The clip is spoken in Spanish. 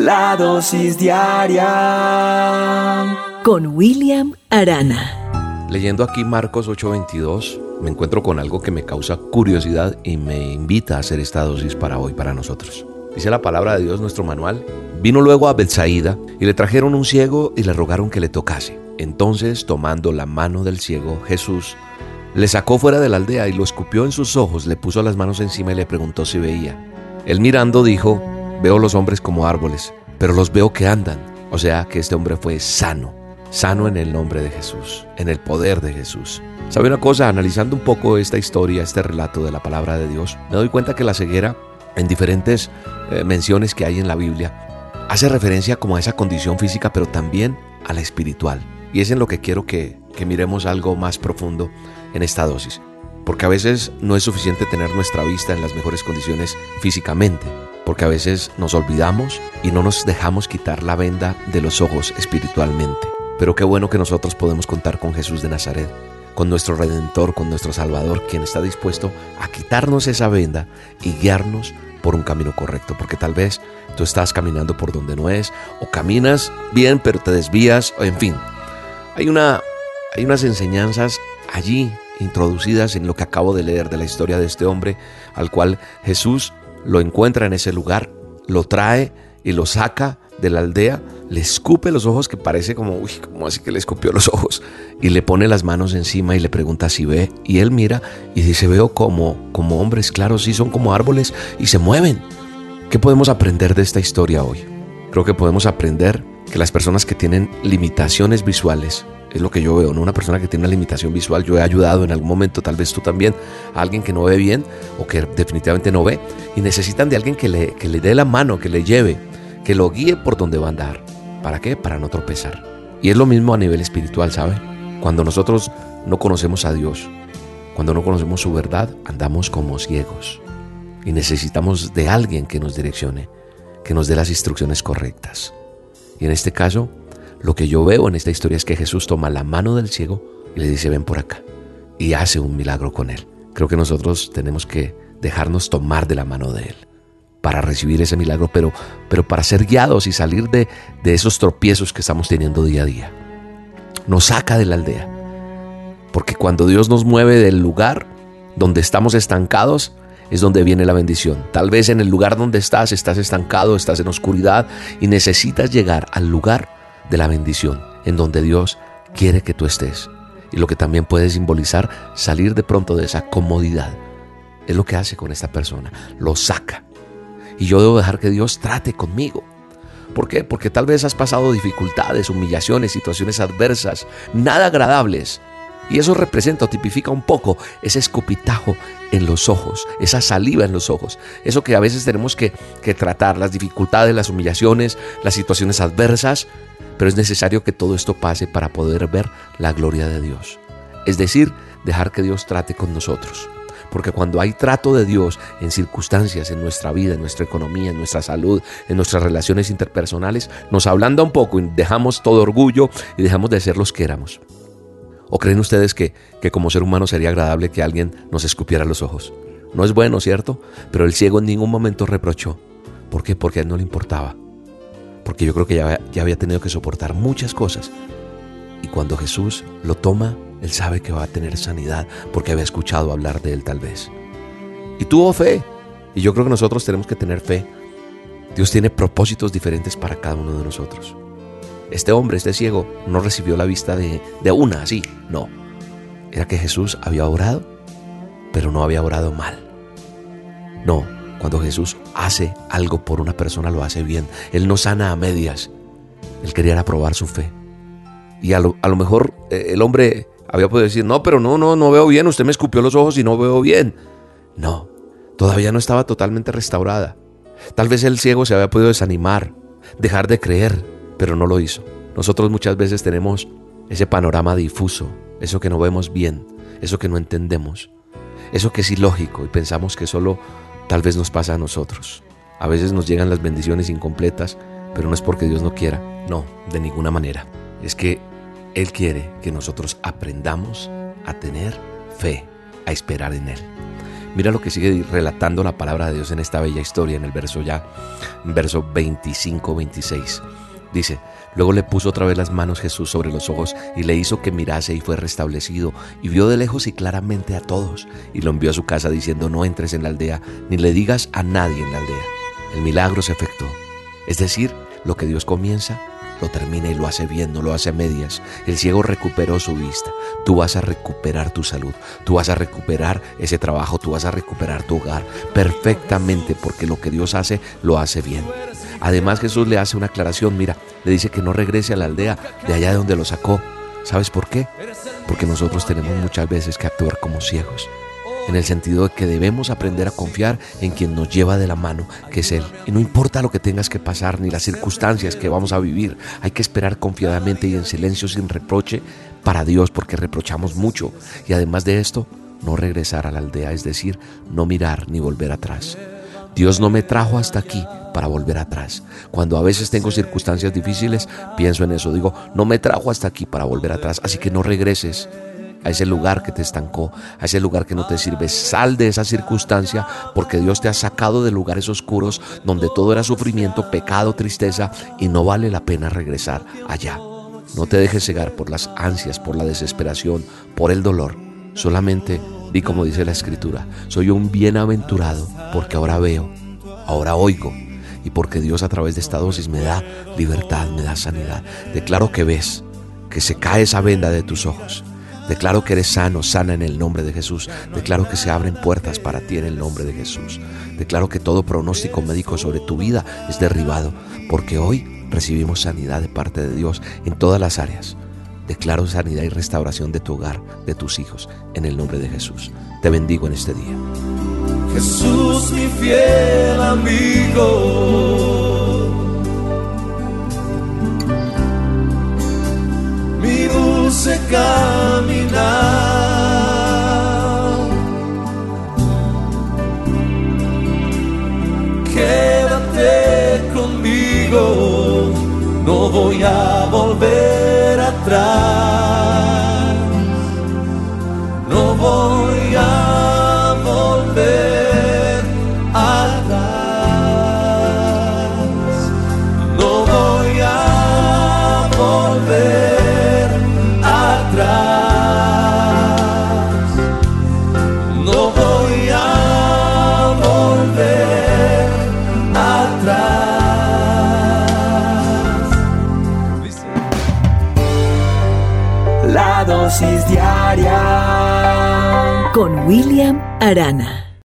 La dosis diaria con William Arana. Leyendo aquí Marcos 8:22, me encuentro con algo que me causa curiosidad y me invita a hacer esta dosis para hoy, para nosotros. Dice la palabra de Dios, nuestro manual. Vino luego a Bethsaida y le trajeron un ciego y le rogaron que le tocase. Entonces, tomando la mano del ciego, Jesús le sacó fuera de la aldea y lo escupió en sus ojos, le puso las manos encima y le preguntó si veía. Él mirando dijo, veo los hombres como árboles, pero los veo que andan. O sea que este hombre fue sano, sano en el nombre de Jesús, en el poder de Jesús. ¿Sabe una cosa? Analizando un poco esta historia, este relato de la palabra de Dios, me doy cuenta que la ceguera, en diferentes eh, menciones que hay en la Biblia, hace referencia como a esa condición física, pero también a la espiritual. Y es en lo que quiero que, que miremos algo más profundo en esta dosis. Porque a veces no es suficiente tener nuestra vista en las mejores condiciones físicamente, porque a veces nos olvidamos y no nos dejamos quitar la venda de los ojos espiritualmente. Pero qué bueno que nosotros podemos contar con Jesús de Nazaret, con nuestro Redentor, con nuestro Salvador, quien está dispuesto a quitarnos esa venda y guiarnos por un camino correcto, porque tal vez tú estás caminando por donde no es, o caminas bien pero te desvías, en fin. Hay, una, hay unas enseñanzas allí introducidas en lo que acabo de leer de la historia de este hombre, al cual Jesús lo encuentra en ese lugar, lo trae y lo saca de la aldea, le escupe los ojos, que parece como, uy, como así que le escupió los ojos, y le pone las manos encima y le pregunta si ve, y él mira y dice, veo como, como hombres, claros, sí, son como árboles y se mueven. ¿Qué podemos aprender de esta historia hoy? Creo que podemos aprender que las personas que tienen limitaciones visuales es lo que yo veo. Una persona que tiene una limitación visual, yo he ayudado en algún momento, tal vez tú también, a alguien que no ve bien o que definitivamente no ve y necesitan de alguien que le, que le dé la mano, que le lleve, que lo guíe por donde va a andar. ¿Para qué? Para no tropezar. Y es lo mismo a nivel espiritual, ¿sabe? Cuando nosotros no conocemos a Dios, cuando no conocemos su verdad, andamos como ciegos y necesitamos de alguien que nos direccione, que nos dé las instrucciones correctas. Y en este caso, lo que yo veo en esta historia es que Jesús toma la mano del ciego y le dice, ven por acá. Y hace un milagro con él. Creo que nosotros tenemos que dejarnos tomar de la mano de él para recibir ese milagro, pero, pero para ser guiados y salir de, de esos tropiezos que estamos teniendo día a día. Nos saca de la aldea. Porque cuando Dios nos mueve del lugar donde estamos estancados, es donde viene la bendición. Tal vez en el lugar donde estás, estás estancado, estás en oscuridad y necesitas llegar al lugar de la bendición, en donde Dios quiere que tú estés. Y lo que también puede simbolizar salir de pronto de esa comodidad. Es lo que hace con esta persona. Lo saca. Y yo debo dejar que Dios trate conmigo. ¿Por qué? Porque tal vez has pasado dificultades, humillaciones, situaciones adversas, nada agradables. Y eso representa o tipifica un poco ese escupitajo en los ojos, esa saliva en los ojos. Eso que a veces tenemos que, que tratar, las dificultades, las humillaciones, las situaciones adversas, pero es necesario que todo esto pase para poder ver la gloria de Dios. Es decir, dejar que Dios trate con nosotros. Porque cuando hay trato de Dios en circunstancias, en nuestra vida, en nuestra economía, en nuestra salud, en nuestras relaciones interpersonales, nos ablanda un poco y dejamos todo orgullo y dejamos de ser los que éramos. ¿O creen ustedes que, que como ser humano sería agradable que alguien nos escupiera los ojos? No es bueno, ¿cierto? Pero el ciego en ningún momento reprochó. ¿Por qué? Porque a él no le importaba porque yo creo que ya, ya había tenido que soportar muchas cosas. Y cuando Jesús lo toma, él sabe que va a tener sanidad porque había escuchado hablar de él tal vez. Y tuvo fe. Y yo creo que nosotros tenemos que tener fe. Dios tiene propósitos diferentes para cada uno de nosotros. Este hombre, este ciego, no recibió la vista de, de una así, no. Era que Jesús había orado, pero no había orado mal. No, cuando Jesús hace algo por una persona, lo hace bien. Él no sana a medias. Él quería aprobar su fe. Y a lo, mejor eh, el hombre había podido decir, no, pero no, no, no veo bien. Usted me escupió los ojos y no veo bien. No, todavía no estaba totalmente restaurada. Tal vez el ciego se había podido desanimar, dejar de creer, pero no lo hizo. Nosotros muchas veces tenemos ese panorama difuso, eso que no vemos bien, eso que no entendemos, eso que es ilógico y pensamos que solo tal vez nos pasa a nosotros. A veces nos llegan las bendiciones incompletas, pero no es porque Dios no quiera, no, de ninguna manera. Es que Él quiere que nosotros aprendamos a tener fe, a esperar en Él. Mira lo que sigue relatando la palabra de Dios en esta bella historia, en el verso ya, verso 25-26. Dice, luego le puso otra vez las manos Jesús sobre los ojos y le hizo que mirase y fue restablecido y vio de lejos y claramente a todos y lo envió a su casa diciendo no entres en la aldea ni le digas a nadie en la aldea. El milagro se efectuó. Es decir, lo que Dios comienza, lo termina y lo hace bien, no lo hace a medias. El ciego recuperó su vista. Tú vas a recuperar tu salud, tú vas a recuperar ese trabajo, tú vas a recuperar tu hogar perfectamente porque lo que Dios hace, lo hace bien. Además Jesús le hace una aclaración, mira, le dice que no regrese a la aldea de allá de donde lo sacó. ¿Sabes por qué? Porque nosotros tenemos muchas veces que actuar como ciegos en el sentido de que debemos aprender a confiar en quien nos lleva de la mano, que es Él. Y no importa lo que tengas que pasar ni las circunstancias que vamos a vivir, hay que esperar confiadamente y en silencio sin reproche para Dios, porque reprochamos mucho. Y además de esto, no regresar a la aldea, es decir, no mirar ni volver atrás. Dios no me trajo hasta aquí para volver atrás. Cuando a veces tengo circunstancias difíciles, pienso en eso. Digo, no me trajo hasta aquí para volver atrás, así que no regreses a ese lugar que te estancó, a ese lugar que no te sirve. Sal de esa circunstancia porque Dios te ha sacado de lugares oscuros donde todo era sufrimiento, pecado, tristeza y no vale la pena regresar allá. No te dejes cegar por las ansias, por la desesperación, por el dolor. Solamente di como dice la escritura, soy un bienaventurado porque ahora veo, ahora oigo y porque Dios a través de esta dosis me da libertad, me da sanidad. Declaro que ves, que se cae esa venda de tus ojos Declaro que eres sano, sana en el nombre de Jesús. Declaro que se abren puertas para ti en el nombre de Jesús. Declaro que todo pronóstico médico sobre tu vida es derribado, porque hoy recibimos sanidad de parte de Dios en todas las áreas. Declaro sanidad y restauración de tu hogar, de tus hijos, en el nombre de Jesús. Te bendigo en este día. Jesús, mi fiel amigo dulce caminar. Quédate conmigo, no voy a volver atrás. Con William Arana.